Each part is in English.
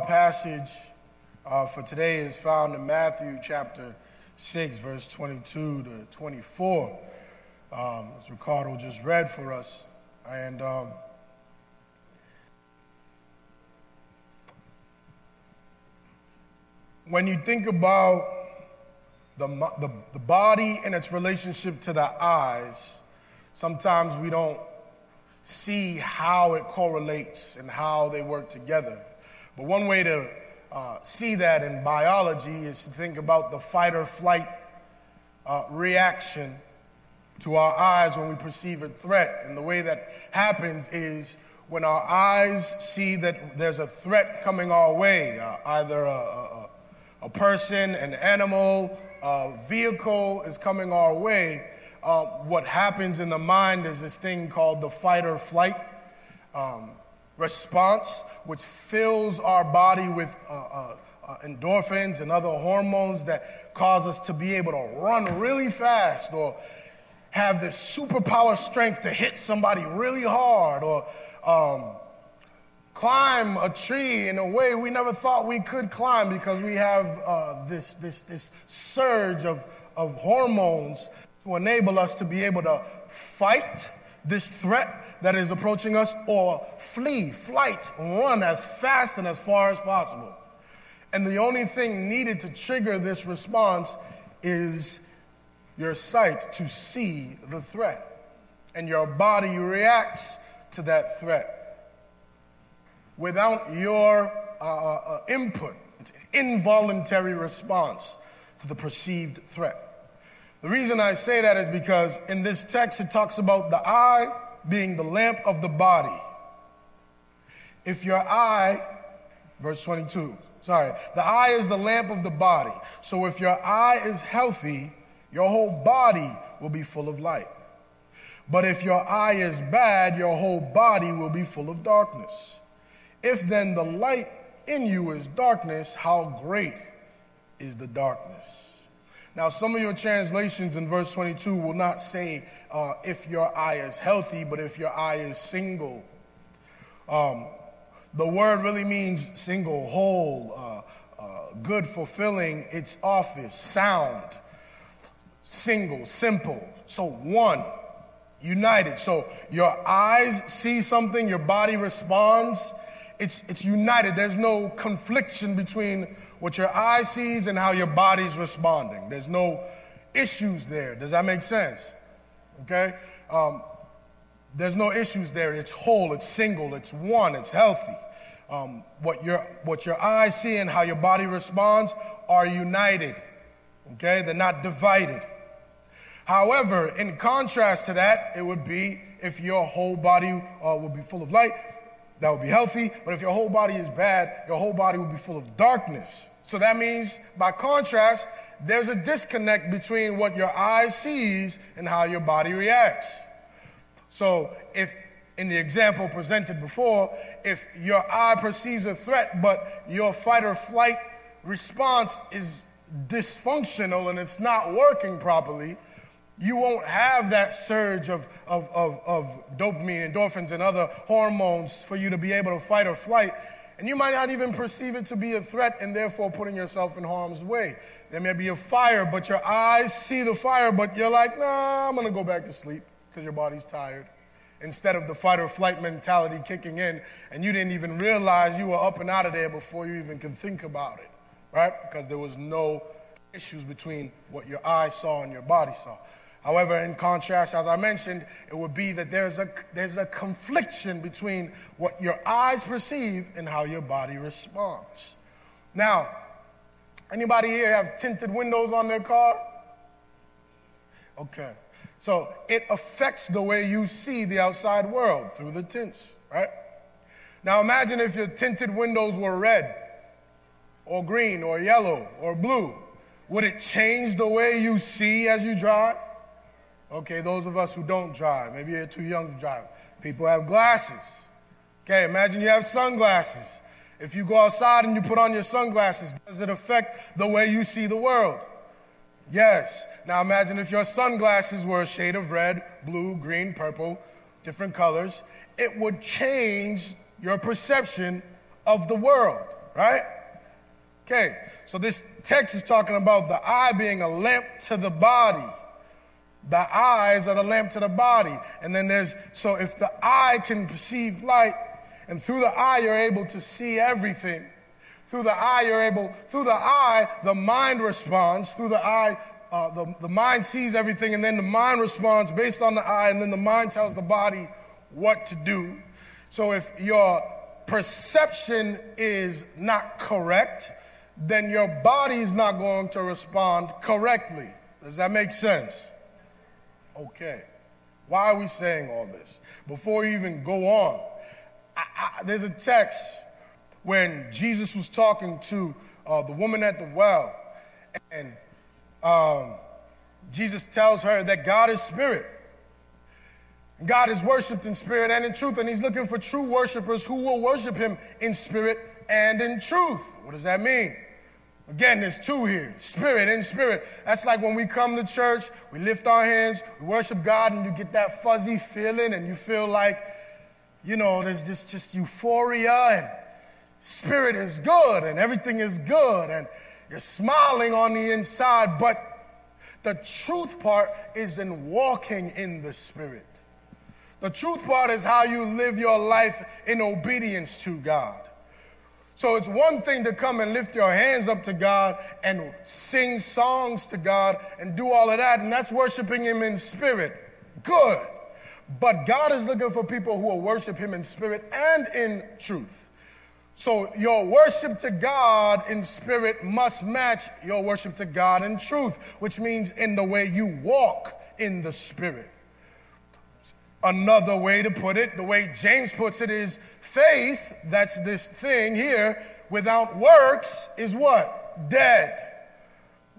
our passage uh, for today is found in Matthew chapter 6, verse 22 to 24, um, as Ricardo just read for us. And um, when you think about the, the, the body and its relationship to the eyes, sometimes we don't see how it correlates and how they work together. But one way to uh, see that in biology is to think about the fight or flight uh, reaction to our eyes when we perceive a threat. And the way that happens is when our eyes see that there's a threat coming our way, uh, either a, a, a, person, an animal, a vehicle is coming our way, uh, what happens in the mind is this thing called the fight or flight um, response, which fills our body with uh, uh, uh, endorphins and other hormones that cause us to be able to run really fast or have this superpower strength to hit somebody really hard or um, climb a tree in a way we never thought we could climb because we have uh, this, this, this surge of, of hormones to enable us to be able to fight this threat that is approaching us or flee, flight, run as fast and as far as possible. And the only thing needed to trigger this response is your sight to see the threat. And your body reacts to that threat without your uh, uh, input. It's an involuntary response to the perceived threat. The reason I say that is because in this text it talks about the eye being the lamp of the body. If your eye, verse 22, sorry, the eye is the lamp of the body. So if your eye is healthy, your whole body will be full of light. But if your eye is bad, your whole body will be full of darkness. If then the light in you is darkness, how great is the darkness? Now, some of your translations in verse 22 will not say uh, if your eye is healthy, but if your eye is single. Um, the word really means single, whole, uh, uh, good, fulfilling its office, sound, single, simple. So, one, united. So, your eyes see something, your body responds. It's, it's united. There's no confliction between what your eye sees and how your body's responding. There's no issues there. Does that make sense? Okay? Um, there's no issues there. It's whole, it's single, it's one, it's healthy. Um, what, your, what your eyes see and how your body responds are united. Okay? They're not divided. However, in contrast to that, it would be if your whole body uh, would be full of light, that would be healthy. But if your whole body is bad, your whole body would be full of darkness. So that means, by contrast, there's a disconnect between what your eye sees and how your body reacts. So, if in the example presented before, if your eye perceives a threat, but your fight or flight response is dysfunctional and it's not working properly, you won't have that surge of, of, of, of dopamine, endorphins, and other hormones for you to be able to fight or flight and you might not even perceive it to be a threat and therefore putting yourself in harm's way. There may be a fire, but your eyes see the fire, but you're like, nah, I'm gonna go back to sleep because your body's tired. Instead of the fight or flight mentality kicking in, and you didn't even realize you were up and out of there before you even could think about it, right? Because there was no issues between what your eyes saw and your body saw. However, in contrast, as I mentioned, it would be that there's a, there's a confliction between what your eyes perceive and how your body responds. Now, anybody here have tinted windows on their car? Okay. So it affects the way you see the outside world through the tints, right? Now imagine if your tinted windows were red or green or yellow or blue. Would it change the way you see as you drive? Okay, those of us who don't drive, maybe you're too young to drive. People have glasses. Okay, imagine you have sunglasses. If you go outside and you put on your sunglasses, does it affect the way you see the world? Yes. Now imagine if your sunglasses were a shade of red, blue, green, purple, different colors, it would change your perception of the world, right? Okay, so this text is talking about the eye being a lamp to the body. The eyes are the lamp to the body. And then there's, so if the eye can perceive light, and through the eye you're able to see everything. Through the eye you're able, through the eye, the mind responds. Through the eye, uh, the, the mind sees everything, and then the mind responds based on the eye, and then the mind tells the body what to do. So if your perception is not correct, then your body is not going to respond correctly. Does that make sense? Okay. Why are we saying all this? Before you even go on, I, I, there's a text when Jesus was talking to uh, the woman at the well, and um, Jesus tells her that God is spirit. God is worshiped in spirit and in truth, and He's looking for true worshipers who will worship Him in spirit and in truth. What does that mean? Again, there's two here spirit and spirit. That's like when we come to church, we lift our hands, we worship God, and you get that fuzzy feeling, and you feel like, you know, there's this just euphoria, and spirit is good, and everything is good, and you're smiling on the inside. But the truth part is in walking in the spirit. The truth part is how you live your life in obedience to God. So it's one thing to come and lift your hands up to God and sing songs to God and do all of that, and that's worshiping Him in spirit. Good. But God is looking for people who will worship Him in spirit and in truth. So your worship to God in spirit must match your worship to God in truth, which means in the way you walk in the spirit. Another way to put it, the way James puts it, is Faith, that's this thing here, without works is what? Dead.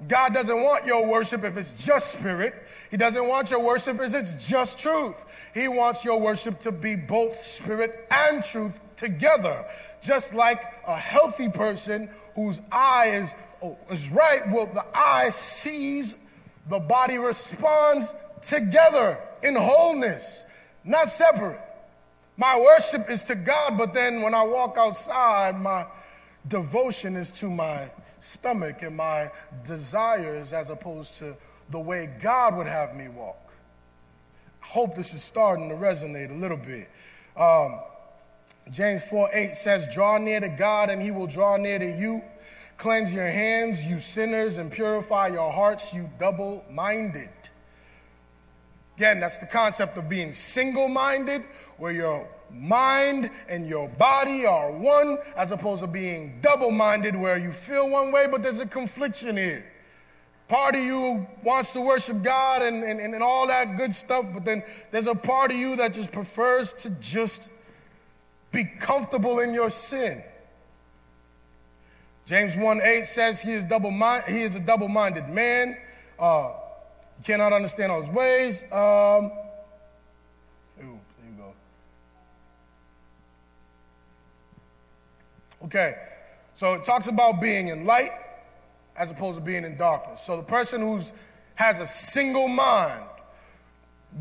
God doesn't want your worship if it's just spirit. He doesn't want your worship if it's just truth. He wants your worship to be both spirit and truth together. Just like a healthy person whose eye is, oh, is right, well, the eye sees, the body responds together in wholeness, not separate. My worship is to God, but then when I walk outside, my devotion is to my stomach and my desires as opposed to the way God would have me walk. I hope this is starting to resonate a little bit. Um, James 4 8 says, Draw near to God, and he will draw near to you. Cleanse your hands, you sinners, and purify your hearts, you double minded. Again, that's the concept of being single minded where your mind and your body are one, as opposed to being double minded, where you feel one way, but there's a confliction here. Part of you wants to worship God and, and, and all that good stuff, but then there's a part of you that just prefers to just be comfortable in your sin. James 1 8 says he is double mind, he is a double-minded man. Uh, cannot understand all his ways. Um, Okay, so it talks about being in light as opposed to being in darkness. So the person who has a single mind,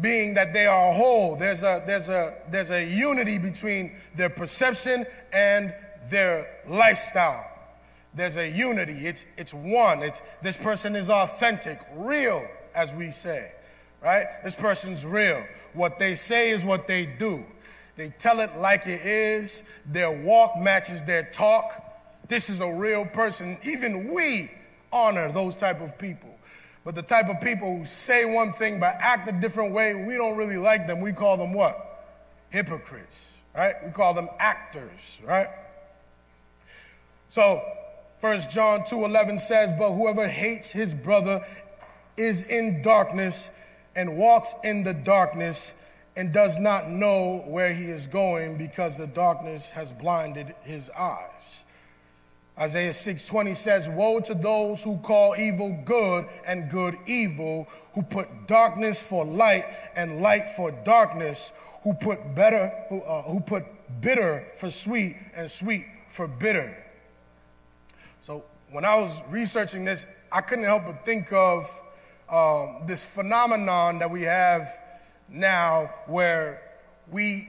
being that they are whole, there's a, there's, a, there's a unity between their perception and their lifestyle. There's a unity, it's, it's one. It's, this person is authentic, real, as we say, right? This person's real. What they say is what they do. They tell it like it is. Their walk matches their talk. This is a real person. Even we honor those type of people. But the type of people who say one thing but act a different way, we don't really like them. We call them what? Hypocrites, right? We call them actors, right? So, 1 John 2:11 says, "But whoever hates his brother is in darkness and walks in the darkness and does not know where he is going because the darkness has blinded his eyes. Isaiah 6:20 says, "Woe to those who call evil good and good evil, who put darkness for light and light for darkness, who put better who, uh, who put bitter for sweet and sweet for bitter." So when I was researching this, I couldn't help but think of um, this phenomenon that we have now where we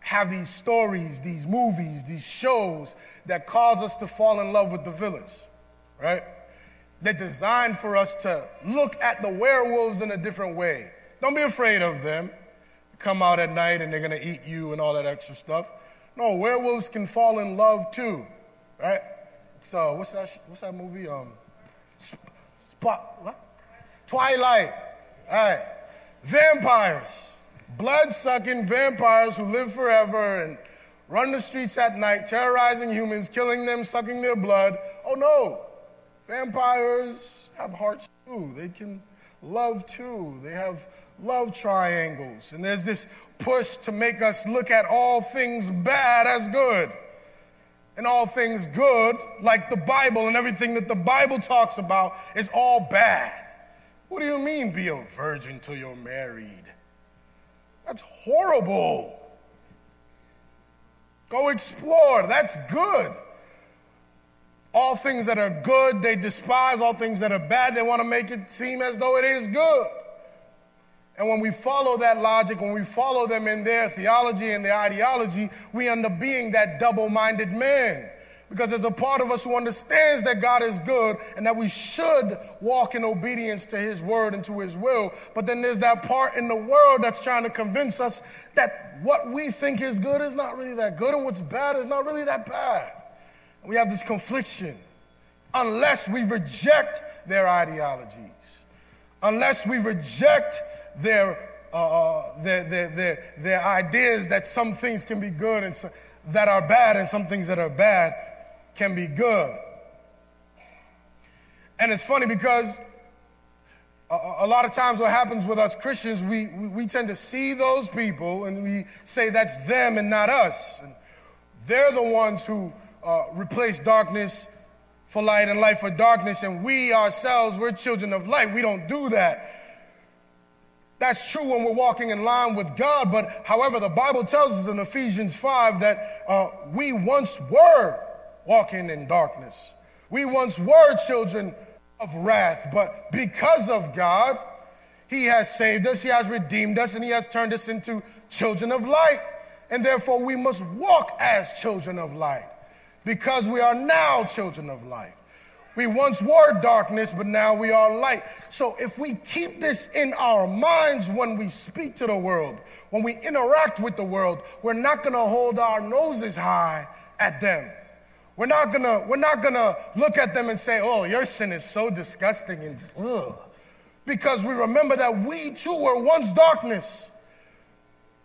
have these stories, these movies, these shows that cause us to fall in love with the villains, right? They're designed for us to look at the werewolves in a different way. Don't be afraid of them. Come out at night and they're gonna eat you and all that extra stuff. No, werewolves can fall in love too, right? So what's that? What's that movie? Um, Spot what? Twilight. All right. Vampires, blood sucking vampires who live forever and run the streets at night, terrorizing humans, killing them, sucking their blood. Oh no, vampires have hearts too. They can love too. They have love triangles. And there's this push to make us look at all things bad as good. And all things good, like the Bible and everything that the Bible talks about, is all bad. What do you mean, be a virgin till you're married? That's horrible. Go explore. That's good. All things that are good, they despise. All things that are bad, they want to make it seem as though it is good. And when we follow that logic, when we follow them in their theology and their ideology, we end up being that double minded man. Because there's a part of us who understands that God is good and that we should walk in obedience to His word and to His will. But then there's that part in the world that's trying to convince us that what we think is good is not really that good and what's bad is not really that bad. And we have this confliction unless we reject their ideologies, unless we reject their, uh, uh their, their, their, their ideas that some things can be good and some, that are bad and some things that are bad can be good. And it's funny because a, a, lot of times what happens with us Christians, we, we, we, tend to see those people and we say that's them and not us. And they're the ones who uh, replace darkness for light and light for darkness, and we ourselves, we're children of light. We don't do that. That's true when we're walking in line with God, but however, the Bible tells us in Ephesians 5 that uh, we once were walking in darkness. We once were children of wrath, but because of God, He has saved us, He has redeemed us, and He has turned us into children of light. And therefore, we must walk as children of light because we are now children of light. We once were darkness, but now we are light. So if we keep this in our minds when we speak to the world, when we interact with the world, we're not going to hold our noses high at them. We're not gonna, we're not gonna look at them and say, oh, your sin is so disgusting and ugh. Because we remember that we too were once darkness.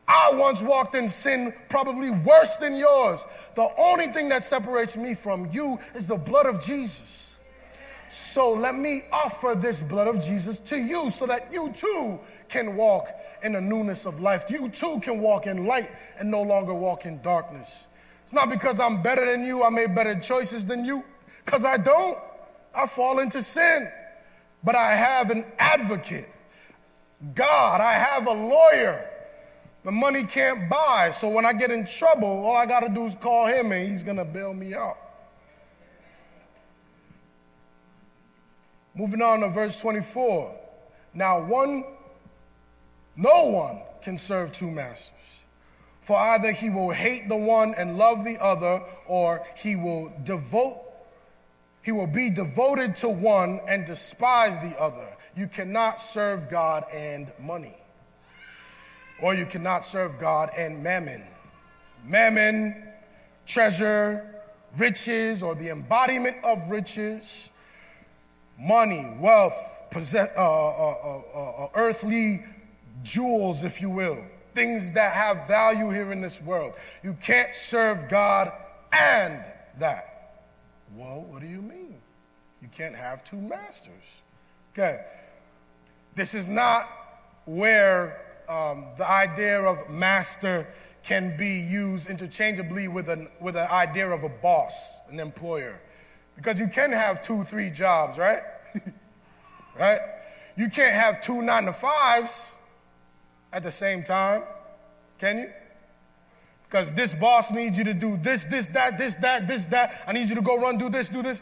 I once walked in sin probably worse than yours. The only thing that separates me from you is the blood of Jesus. So let me offer this blood of Jesus to you so that you too can walk in the newness of life. You too can walk in light and no longer walk in darkness. It's not because I'm better than you, I made better choices than you, because I don't. I fall into sin. But I have an advocate, God. I have a lawyer. The money can't buy. So when I get in trouble, all I got to do is call him and he's going to bail me out. Moving on to verse 24. Now, one, no one can serve two masters. For either he will hate the one and love the other, or he will devote, he will be devoted to one and despise the other. You cannot serve God and money. Or you cannot serve God and mammon. Mammon, treasure, riches, or the embodiment of riches, money, wealth, possess, uh, uh, uh, earthly jewels, if you will things that have value here in this world. You can't serve God and that. Well, what do you mean? You can't have two masters. Okay. This is not where um, the idea of master can be used interchangeably with an, with an idea of a boss, an employer. Because you can have two, three jobs, right? right? You can't have two nine to fives at the same time? Can you? Because this boss needs you to do this, this, that, this, that, this, that. I need you to go run, do this, do this.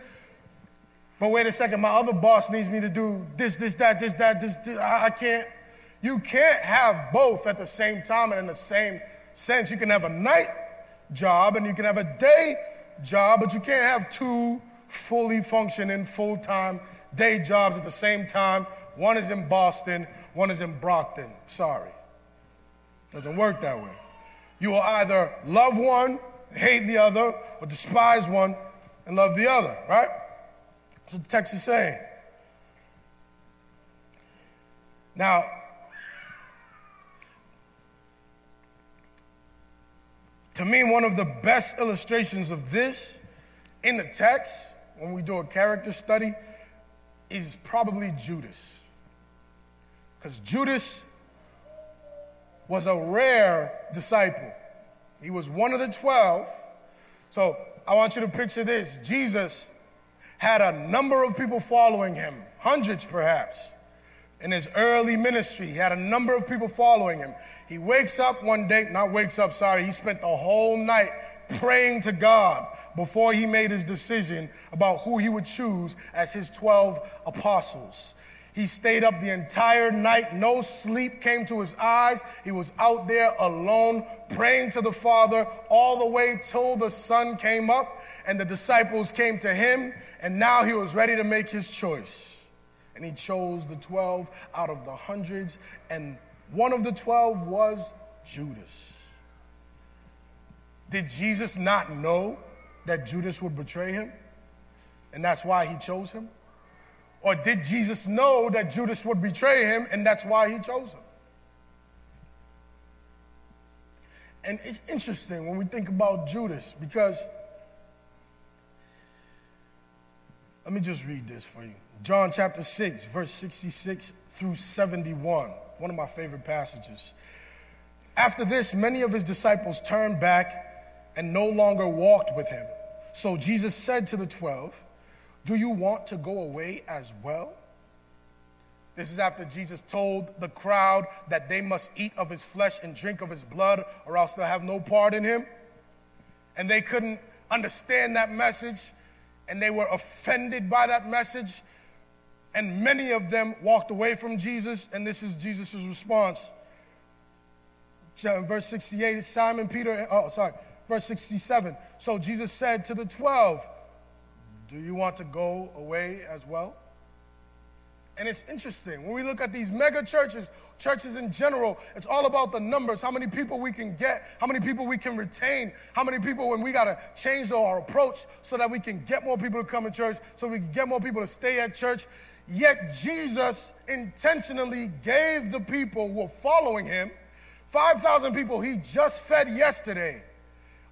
But wait a second, my other boss needs me to do this, this, that, this, that, this. this. I, I can't. You can't have both at the same time and in the same sense. You can have a night job and you can have a day job, but you can't have two fully functioning full time day jobs at the same time. One is in Boston, one is in Brockton. Sorry. Doesn't work that way. You will either love one, hate the other, or despise one and love the other, right? That's what the text is saying. Now, to me, one of the best illustrations of this in the text, when we do a character study, is probably Judas. Because Judas was a rare disciple. He was one of the 12. So I want you to picture this Jesus had a number of people following him, hundreds perhaps. In his early ministry, he had a number of people following him. He wakes up one day, not wakes up, sorry, he spent the whole night praying to God before he made his decision about who he would choose as his 12 apostles. He stayed up the entire night. No sleep came to his eyes. He was out there alone, praying to the Father all the way till the sun came up and the disciples came to him. And now he was ready to make his choice. And he chose the 12 out of the hundreds. And one of the 12 was Judas. Did Jesus not know that Judas would betray him? And that's why he chose him? Or did Jesus know that Judas would betray him and that's why he chose him? And it's interesting when we think about Judas because, let me just read this for you. John chapter 6, verse 66 through 71, one of my favorite passages. After this, many of his disciples turned back and no longer walked with him. So Jesus said to the twelve, do you want to go away as well? This is after Jesus told the crowd that they must eat of his flesh and drink of his blood, or else they'll have no part in him. And they couldn't understand that message, and they were offended by that message. And many of them walked away from Jesus, and this is Jesus' response. Verse 68, Simon Peter, oh, sorry, verse 67. So Jesus said to the 12, do you want to go away as well? And it's interesting. When we look at these mega churches, churches in general, it's all about the numbers, how many people we can get, how many people we can retain, how many people when we got to change our approach so that we can get more people to come to church, so we can get more people to stay at church. Yet Jesus intentionally gave the people who were following him 5,000 people he just fed yesterday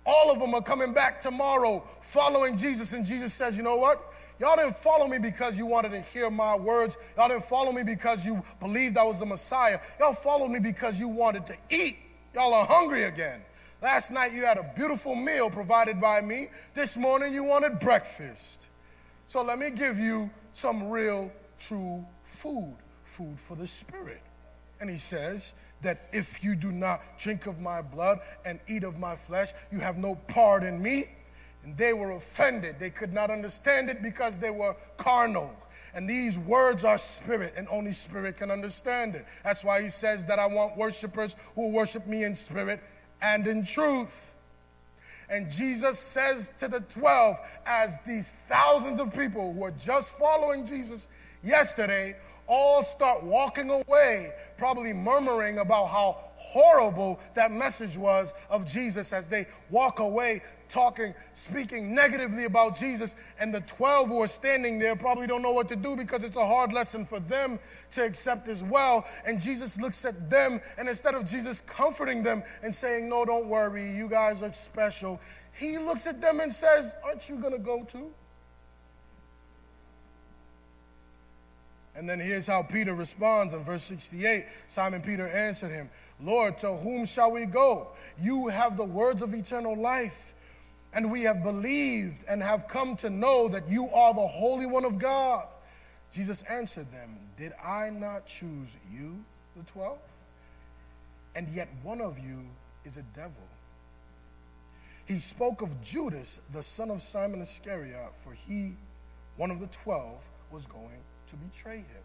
all of them are coming back tomorrow following Jesus. And Jesus says, You know what? Y'all didn't follow me because you wanted to hear my words. Y'all didn't follow me because you believed I was the Messiah. Y'all followed me because you wanted to eat. Y'all are hungry again. Last night you had a beautiful meal provided by me. This morning you wanted breakfast. So let me give you some real, true food, food for the spirit. And he says, that if you do not drink of my blood and eat of my flesh, you have no part in me. And they were offended. They could not understand it because they were carnal. And these words are spirit, and only spirit can understand it. That's why he says that I want worshipers who worship me in spirit and in truth. And Jesus says to the 12, as these thousands of people who are just following Jesus yesterday all start walking away, probably murmuring about how horrible that message was of Jesus as they walk away, talking, speaking negatively about Jesus. And the 12 who are standing there probably don't know what to do because it's a hard lesson for them to accept as well. And Jesus looks at them, and instead of Jesus comforting them and saying, No, don't worry, you guys are special, he looks at them and says, Aren't you going to go too? And then here's how Peter responds in verse 68. Simon Peter answered him, Lord, to whom shall we go? You have the words of eternal life, and we have believed and have come to know that you are the Holy One of God. Jesus answered them, Did I not choose you, the twelve? And yet one of you is a devil. He spoke of Judas, the son of Simon Iscariot, for he, one of the twelve, was going to betray him.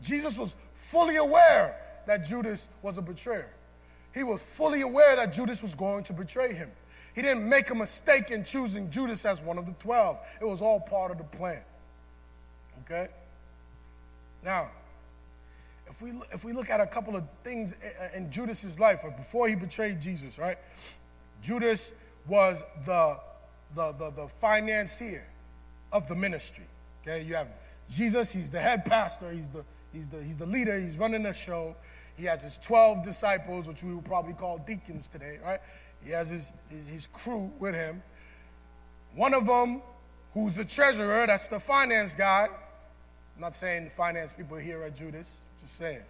Jesus was fully aware that Judas was a betrayer. he was fully aware that Judas was going to betray him. He didn't make a mistake in choosing Judas as one of the 12. It was all part of the plan. Okay? Now, if we, if we look at a couple of things in Judas's life, before he betrayed Jesus, right? Judas was the, the, the, the financier of the ministry. Okay, you have Jesus, he's the head pastor, he's the, he's the, he's the leader, he's running the show. He has his 12 disciples, which we would probably call deacons today, right? He has his, his, his crew with him. One of them, who's the treasurer, that's the finance guy. I'm not saying finance people here at Judas, just saying.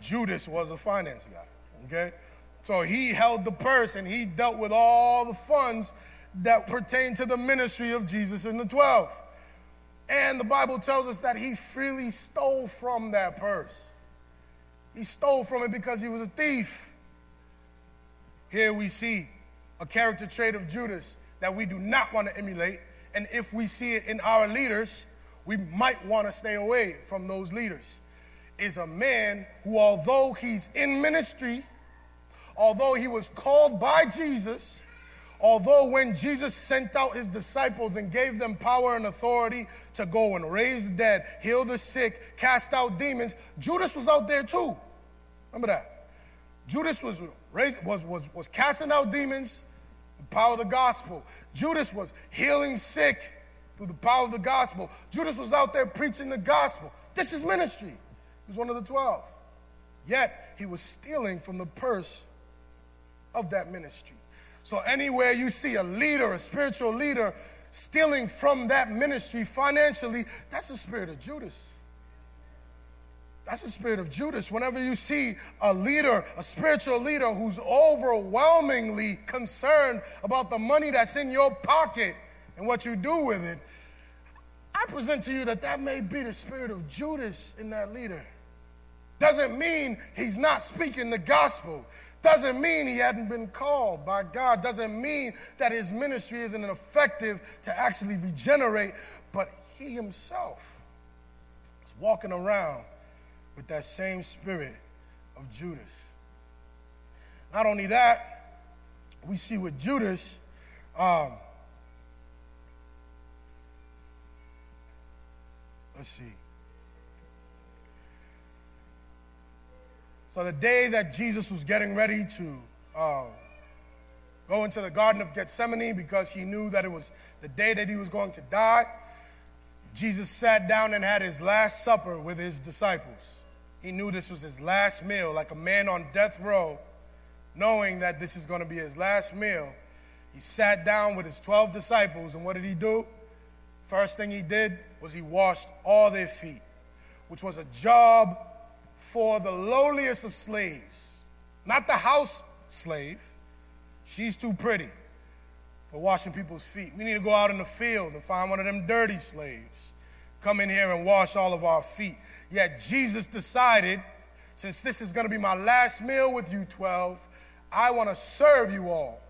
Judas was a finance guy, okay? So he held the purse and he dealt with all the funds that pertain to the ministry of Jesus and the 12. And the Bible tells us that he freely stole from that purse. He stole from it because he was a thief. Here we see a character trait of Judas that we do not want to emulate. And if we see it in our leaders, we might want to stay away from those leaders. Is a man who, although he's in ministry, although he was called by Jesus, Although when Jesus sent out his disciples and gave them power and authority to go and raise the dead, heal the sick, cast out demons, Judas was out there too. Remember that. Judas was raised, was, was, was casting out demons, the power of the gospel. Judas was healing sick through the power of the gospel. Judas was out there preaching the gospel. This is ministry. He was one of the twelve. Yet he was stealing from the purse of that ministry. So, anywhere you see a leader, a spiritual leader, stealing from that ministry financially, that's the spirit of Judas. That's the spirit of Judas. Whenever you see a leader, a spiritual leader who's overwhelmingly concerned about the money that's in your pocket and what you do with it, I present to you that that may be the spirit of Judas in that leader. Doesn't mean he's not speaking the gospel. Doesn't mean he hadn't been called by God. Doesn't mean that his ministry isn't effective to actually regenerate. But he himself is walking around with that same spirit of Judas. Not only that, we see with Judas, um, let's see. So the day that Jesus was getting ready to uh, go into the Garden of Gethsemane because he knew that it was the day that he was going to die, Jesus sat down and had his last supper with his disciples. He knew this was his last meal, like a man on death row, knowing that this is going to be his last meal. He sat down with his 12 disciples, and what did he do? First thing he did was he washed all their feet, which was a job for the lowliest of slaves, not the house slave. She's too pretty for washing people's feet. We need to go out in the field and find one of them dirty slaves. Come in here and wash all of our feet. Yet Jesus decided, since this is going to be my last meal with you 12, I want to serve you all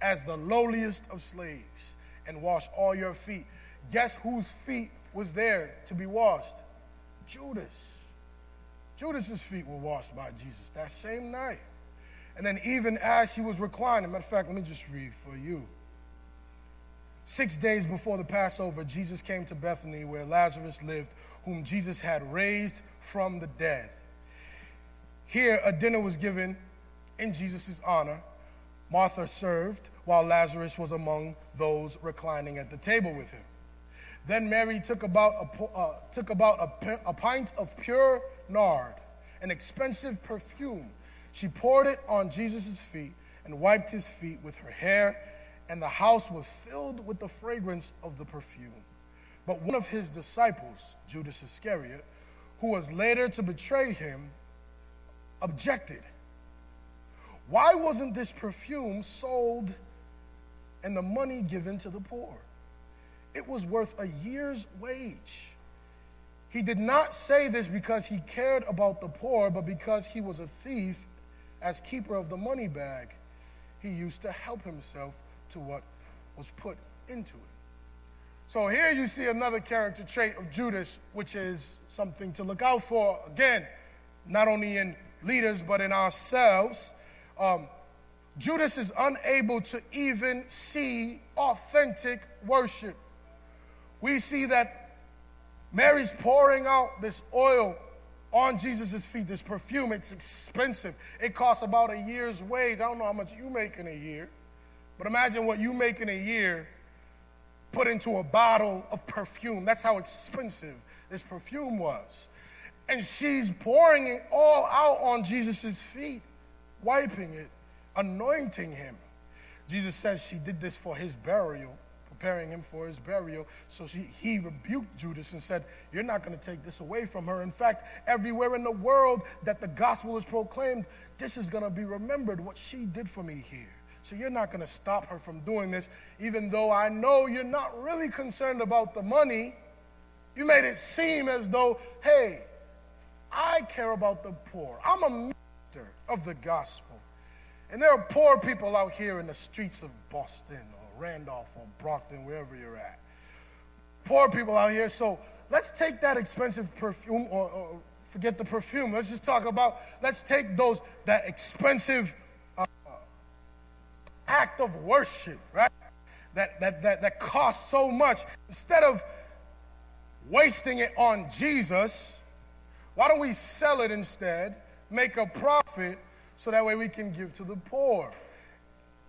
as the lowliest of slaves and wash all your feet. Guess whose feet was there to be washed? Judas. Judas's feet were washed by Jesus that same night. And then, even as he was reclining, matter of fact, let me just read for you. Six days before the Passover, Jesus came to Bethany where Lazarus lived, whom Jesus had raised from the dead. Here, a dinner was given in Jesus' honor. Martha served, while Lazarus was among those reclining at the table with him. Then Mary took about a, uh, took about a, a pint of pure nard, an expensive perfume. She poured it on Jesus' feet and wiped his feet with her hair, and the house was filled with the fragrance of the perfume. But one of his disciples, Judas Iscariot, who was later to betray him, objected. Why wasn't this perfume sold and the money given to the poor? It was worth a year's wage. He did not say this because he cared about the poor, but because he was a thief. As keeper of the money bag, he used to help himself to what was put into it. So here you see another character trait of Judas, which is something to look out for. Again, not only in leaders, but in ourselves. um, Judas is unable to even see authentic worship. We see that Mary's pouring out this oil on Jesus' feet, this perfume. It's expensive. It costs about a year's wage. I don't know how much you make in a year, but imagine what you make in a year put into a bottle of perfume. That's how expensive this perfume was. And she's pouring it all out on Jesus' feet, wiping it, anointing him. Jesus says she did this for his burial, preparing him for his burial. So she, he rebuked Judas and said, You're not going to take this away from her. In fact, everywhere in the world that the gospel is proclaimed, this is going to be remembered what she did for me here. So you're not going to stop her from doing this, even though I know you're not really concerned about the money. You made it seem as though, hey, I care about the poor. I'm a minister of the gospel. And there are poor people out here in the streets of Boston Randolph or Brockton, wherever you're at. Poor people out here. So let's take that expensive perfume or, or forget the perfume. Let's just talk about, let's take those, that expensive uh, act of worship, right? That, that, that, that costs so much. Instead of wasting it on Jesus, why don't we sell it instead, make a profit, so that way we can give to the poor.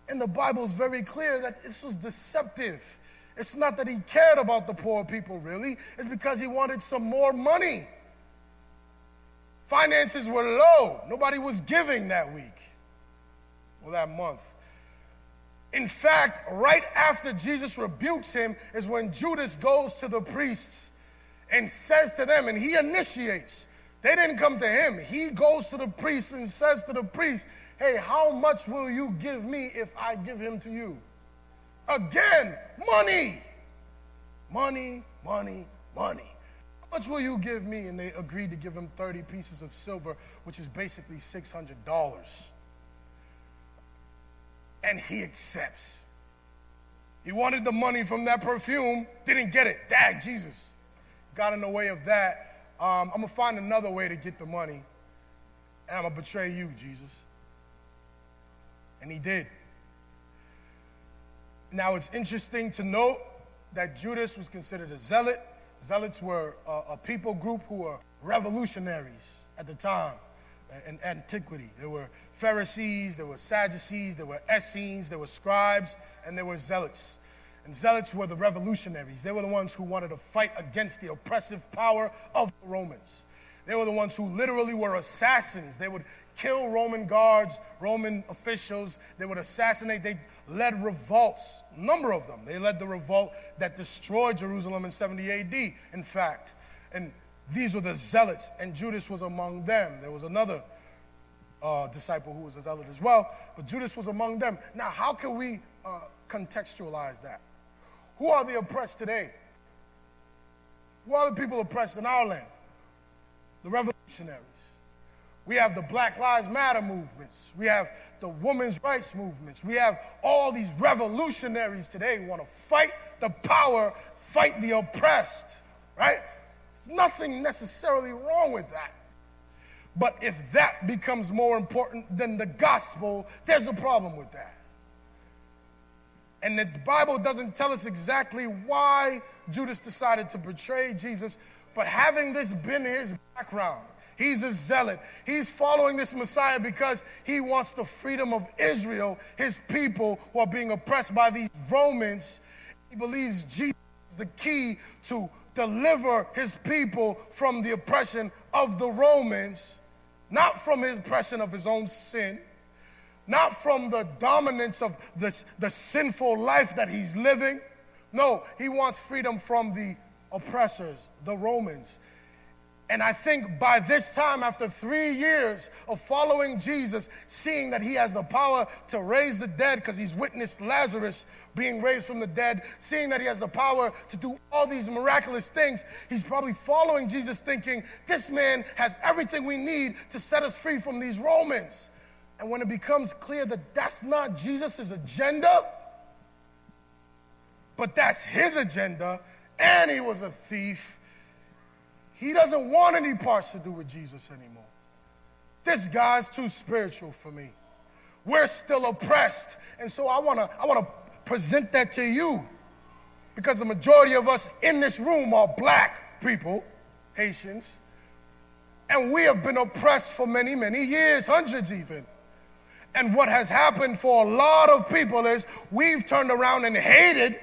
And the Bible is very clear that this was deceptive. It's not that he cared about the poor people, really, it's because he wanted some more money. Finances were low, nobody was giving that week or that month. In fact, right after Jesus rebukes him is when Judas goes to the priests and says to them, and he initiates, they didn't come to him. He goes to the priest and says to the priest, Hey, how much will you give me if I give him to you? Again, money. Money, money, money. How much will you give me? And they agreed to give him 30 pieces of silver, which is basically $600. And he accepts. He wanted the money from that perfume, didn't get it. Dag, Jesus. Got in the way of that um, I'm going to find another way to get the money, and I'm going to betray you, Jesus. And he did. Now, it's interesting to note that Judas was considered a zealot. Zealots were a, a people group who were revolutionaries at the time in antiquity. There were Pharisees, there were Sadducees, there were Essenes, there were scribes, and there were zealots. And zealots were the revolutionaries. They were the ones who wanted to fight against the oppressive power of the Romans. They were the ones who literally were assassins. They would kill Roman guards, Roman officials. They would assassinate. They led revolts, a number of them. They led the revolt that destroyed Jerusalem in 70 AD, in fact. And these were the zealots, and Judas was among them. There was another uh, disciple who was a zealot as well, but Judas was among them. Now, how can we uh, contextualize that? Who are the oppressed today? Who are the people oppressed in our land? The revolutionaries. We have the Black Lives Matter movements. We have the women's rights movements. We have all these revolutionaries today who want to fight the power, fight the oppressed, right? There's nothing necessarily wrong with that. But if that becomes more important than the gospel, there's a problem with that. And the Bible doesn't tell us exactly why Judas decided to betray Jesus, but having this been his background, he's a zealot. He's following this Messiah because he wants the freedom of Israel, his people who are being oppressed by these Romans. He believes Jesus is the key to deliver his people from the oppression of the Romans, not from his oppression of his own sin not from the dominance of this, the sinful life that he's living. No, he wants freedom from the oppressors, the Romans. And I think by this time, after three years of following Jesus, seeing that he has the power to raise the dead because he's witnessed Lazarus being raised from the dead, seeing that he has the power to do all these miraculous things, he's probably following Jesus thinking, this man has everything we need to set us free from these Romans. And when it becomes clear that that's not Jesus' agenda, but that's his agenda, and he was a thief, he doesn't want any parts to do with Jesus anymore. This guy's too spiritual for me. we're still oppressed. And so I wanna, I wanna present that to you because the majority of us in this room are black people, Haitians, and we have been oppressed for many, many years, hundreds even. And what has happened for a lot of people is we've turned around and hated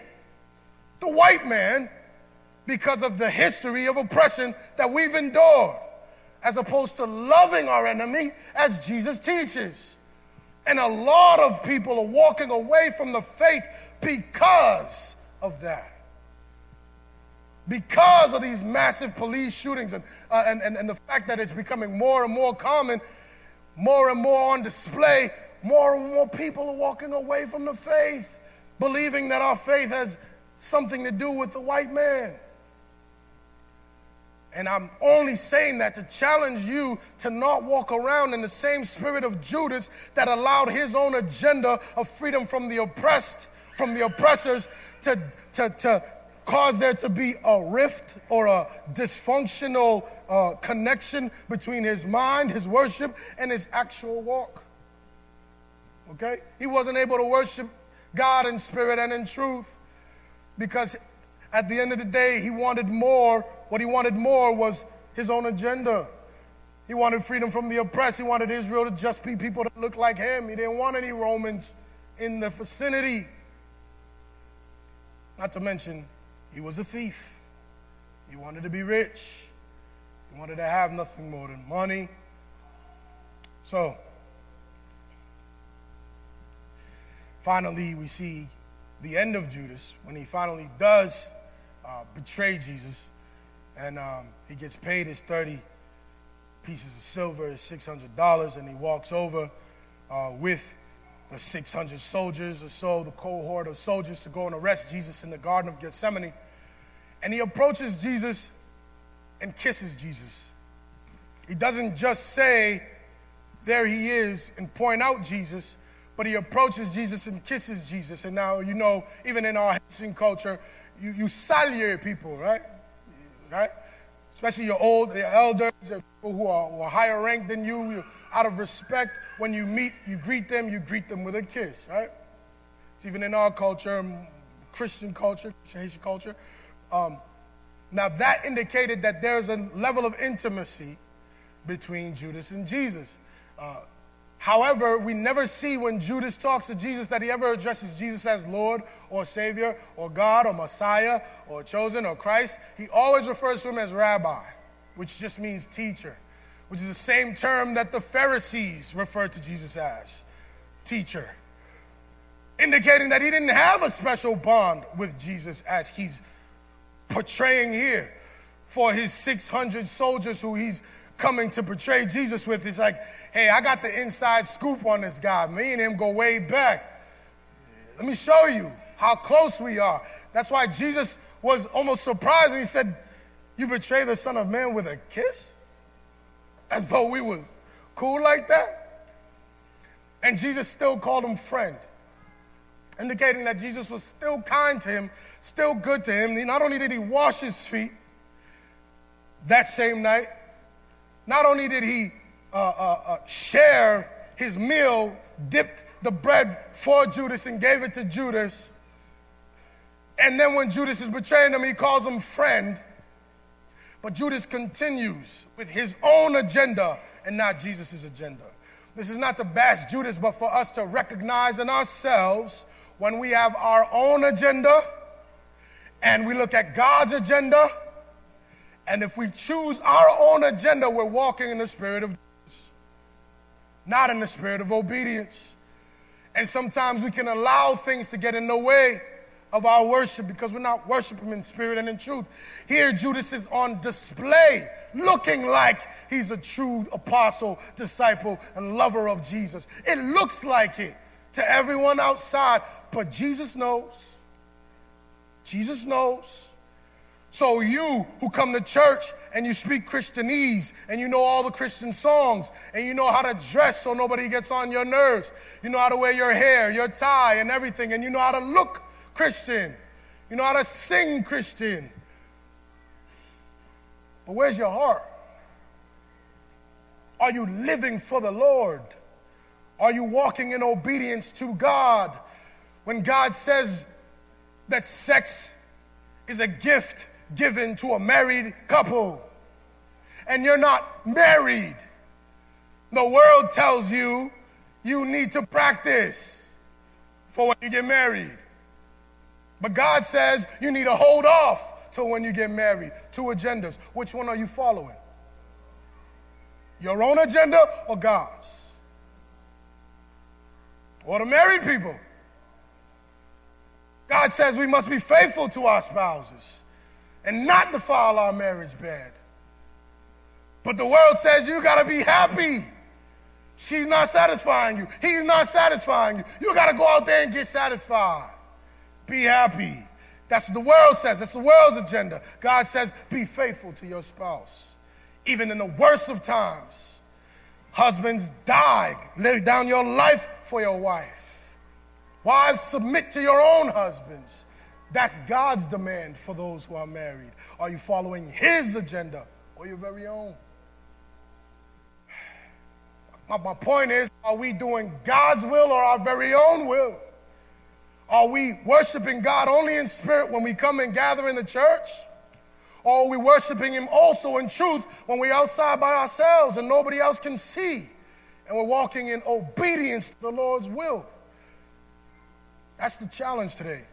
the white man because of the history of oppression that we've endured, as opposed to loving our enemy as Jesus teaches. And a lot of people are walking away from the faith because of that. Because of these massive police shootings and, uh, and, and, and the fact that it's becoming more and more common, more and more on display, more and more people are walking away from the faith, believing that our faith has something to do with the white man. And I'm only saying that to challenge you to not walk around in the same spirit of Judas that allowed his own agenda of freedom from the oppressed, from the oppressors, to, to, to cause there to be a rift or a dysfunctional uh, connection between his mind, his worship, and his actual walk. Okay? He wasn't able to worship God in spirit and in truth because at the end of the day, he wanted more. What he wanted more was his own agenda. He wanted freedom from the oppressed. He wanted Israel to just be people that looked like him. He didn't want any Romans in the vicinity. Not to mention, he was a thief. He wanted to be rich. He wanted to have nothing more than money. So, finally, we see the end of Judas when he finally does uh, betray Jesus and um, he gets paid his 30 pieces of silver, his $600, and he walks over uh, with the 600 soldiers or so, the cohort of soldiers, to go and arrest Jesus in the Garden of Gethsemane. And he approaches Jesus and kisses Jesus. He doesn't just say, There he is, and point out Jesus, but he approaches Jesus and kisses Jesus. And now, you know, even in our Haitian culture, you, you salute people, right? Right? Especially your old your elders, people who are, who are higher ranked than you, you. Out of respect, when you meet, you greet them, you greet them with a kiss, right? It's even in our culture, Christian culture, Haitian culture. Um, now, that indicated that there's a level of intimacy between Judas and Jesus. Uh, however, we never see when Judas talks to Jesus that he ever addresses Jesus as Lord or Savior or God or Messiah or chosen or Christ. He always refers to him as Rabbi, which just means teacher, which is the same term that the Pharisees referred to Jesus as teacher, indicating that he didn't have a special bond with Jesus as he's portraying here for his 600 soldiers who he's coming to portray Jesus with. He's like, hey, I got the inside scoop on this guy. Me and him go way back. Let me show you how close we are. That's why Jesus was almost surprised and he said, You betray the Son of Man with a kiss? As though we was cool like that. And Jesus still called him friend indicating that Jesus was still kind to him, still good to him. Not only did he wash his feet that same night, not only did he uh, uh, uh, share his meal, dipped the bread for Judas and gave it to Judas. And then when Judas is betraying him, he calls him friend. But Judas continues with his own agenda and not Jesus' agenda. This is not to bash Judas, but for us to recognize in ourselves when we have our own agenda and we look at God's agenda, and if we choose our own agenda, we're walking in the spirit of Jesus, not in the spirit of obedience. And sometimes we can allow things to get in the way of our worship because we're not worshiping in spirit and in truth. Here, Judas is on display, looking like he's a true apostle, disciple, and lover of Jesus. It looks like it to everyone outside, but Jesus knows. Jesus knows. So you who come to church and you speak Christianese and you know all the Christian songs and you know how to dress so nobody gets on your nerves. You know how to wear your hair, your tie and everything and you know how to look Christian. You know how to sing Christian. But where's your heart? Are you living for the Lord? Are you walking in obedience to God when God says that sex is a gift given to a married couple and you're not married? The world tells you you need to practice for when you get married. But God says you need to hold off till when you get married. Two agendas. Which one are you following? Your own agenda or God's? Or the married people? God says we must be faithful to our spouses and not defile our marriage bed. But the world says you got to be happy. She's not satisfying you. He's not satisfying you. You got to go out there and get satisfied. Be happy. That's what the world says. That's the world's agenda. God says, be faithful to your spouse. Even in the worst of times, husbands die. Lay down your life for your wife. Wives, submit to your own husbands. That's God's demand for those who are married. Are you following His agenda or your very own? My, point is, are we doing God's will or our very own will? Are we worshiping God only in spirit when we come and gather in the church? Or are we worshiping Him also in truth when we're outside by ourselves and nobody else can see? And we're walking in obedience to the Lord's will. That's the challenge today.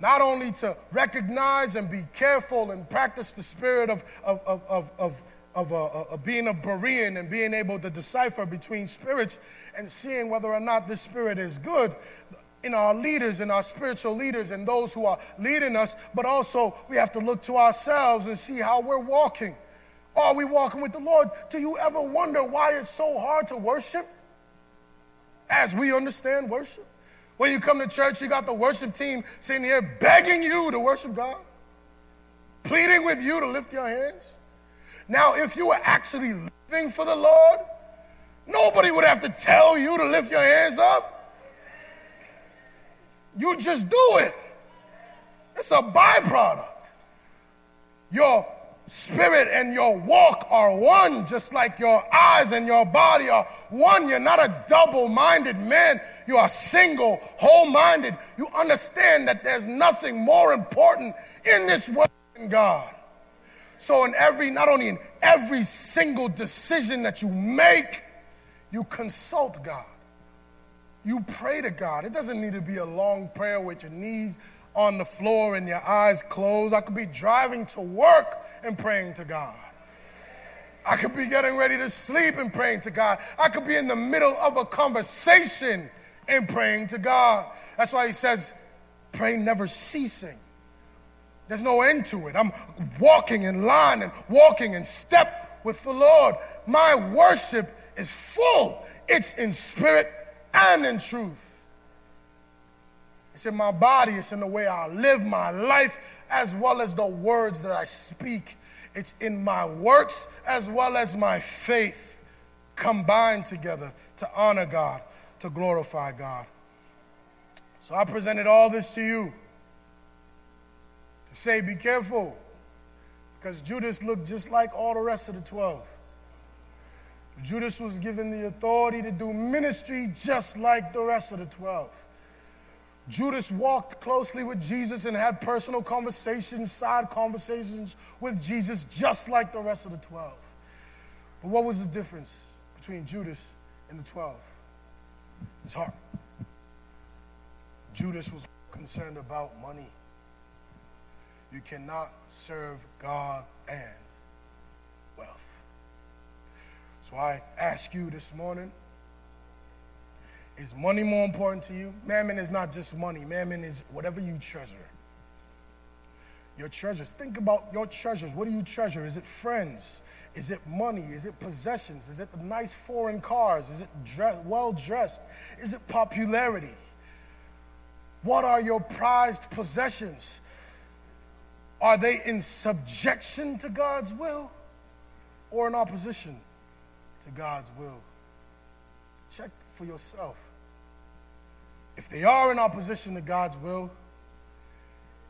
Not only to recognize and be careful and practice the spirit of, of, of, of, of a, uh, uh, of being a Berean and being able to decipher between spirits and seeing whether or not this spirit is good in our leaders and our spiritual leaders and those who are leading us, but also we have to look to ourselves and see how we're walking. Are we walking with the Lord? Do you ever wonder why it's so hard to worship as we understand worship? When you come to church, you got the worship team sitting here begging you to worship God, pleading with you to lift your hands. Now, if you were actually living for the Lord, nobody would have to tell you to lift your hands up. You just do it. It's a byproduct. Your spirit and your walk are one, just like your eyes and your body are one. You're not a double minded man, you are single, whole minded. You understand that there's nothing more important in this world than God. So, in every, not only in every single decision that you make, you consult God. You pray to God. It doesn't need to be a long prayer with your knees on the floor and your eyes closed. I could be driving to work and praying to God. I could be getting ready to sleep and praying to God. I could be in the middle of a conversation and praying to God. That's why he says, pray never ceasing. There's no end to it. I'm walking in line and walking in step with the Lord. My worship is full, it's in spirit and in truth. It's in my body, it's in the way I live my life, as well as the words that I speak. It's in my works as well as my faith combined together to honor God, to glorify God. So I presented all this to you to say, be careful, because Judas looked just like all the rest of the 12. Judas was given the authority to do ministry just like the rest of the 12. Judas walked closely with Jesus and had personal conversations, side conversations with Jesus, just like the rest of the 12. But what was the difference between Judas and the 12? His heart. Judas was concerned about money. You cannot serve God and wealth. So I ask you this morning is money more important to you? Mammon is not just money, mammon is whatever you treasure. Your treasures. Think about your treasures. What do you treasure? Is it friends? Is it money? Is it possessions? Is it the nice foreign cars? Is it dress, well dressed? Is it popularity? What are your prized possessions? Are they in subjection to God's will or in opposition to God's will? Check for yourself. If they are in opposition to God's will,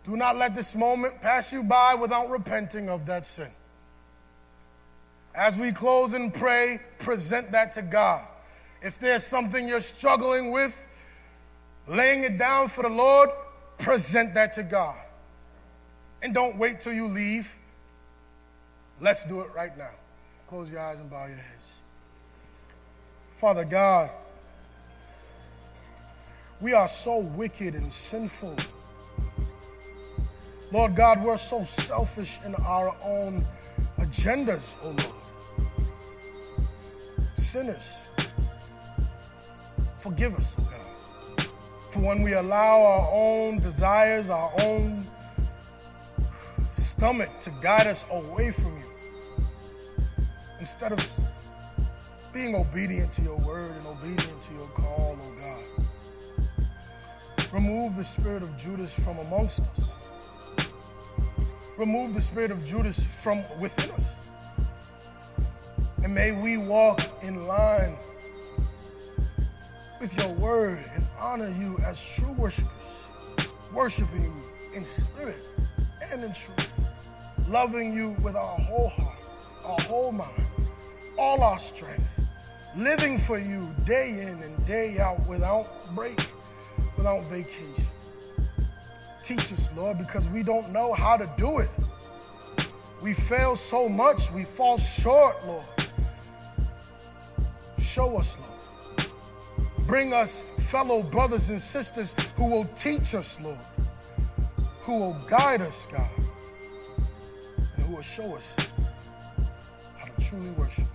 do not let this moment pass you by without repenting of that sin. As we close and pray, present that to God. If there's something you're struggling with, laying it down for the Lord, present that to God. And don't wait till you leave. Let's do it right now. Close your eyes and bow your heads. Father God, we are so wicked and sinful. Lord God, we're so selfish in our own agendas, oh Lord. Sinners, forgive us, oh God. For when we allow our own desires, our own stomach to guide us away from you, instead of being obedient to your word and obedient to your call, oh. Remove the spirit of Judas from amongst us remove the spirit of Judas from within us. And may we walk in line with your word and honor you as true worshipers, worshiping you in spirit and in truth, loving you with our whole heart, our whole mind, all our strength, living for you day in and day out without break, without vacation. Teach us, Lord, because we don't know how to do it. We fail so much, we fall short, Lord. Show us, Lord. Bring us fellow brothers and sisters who will teach us, Lord, who will guide us, God, and who will show us how to truly worship.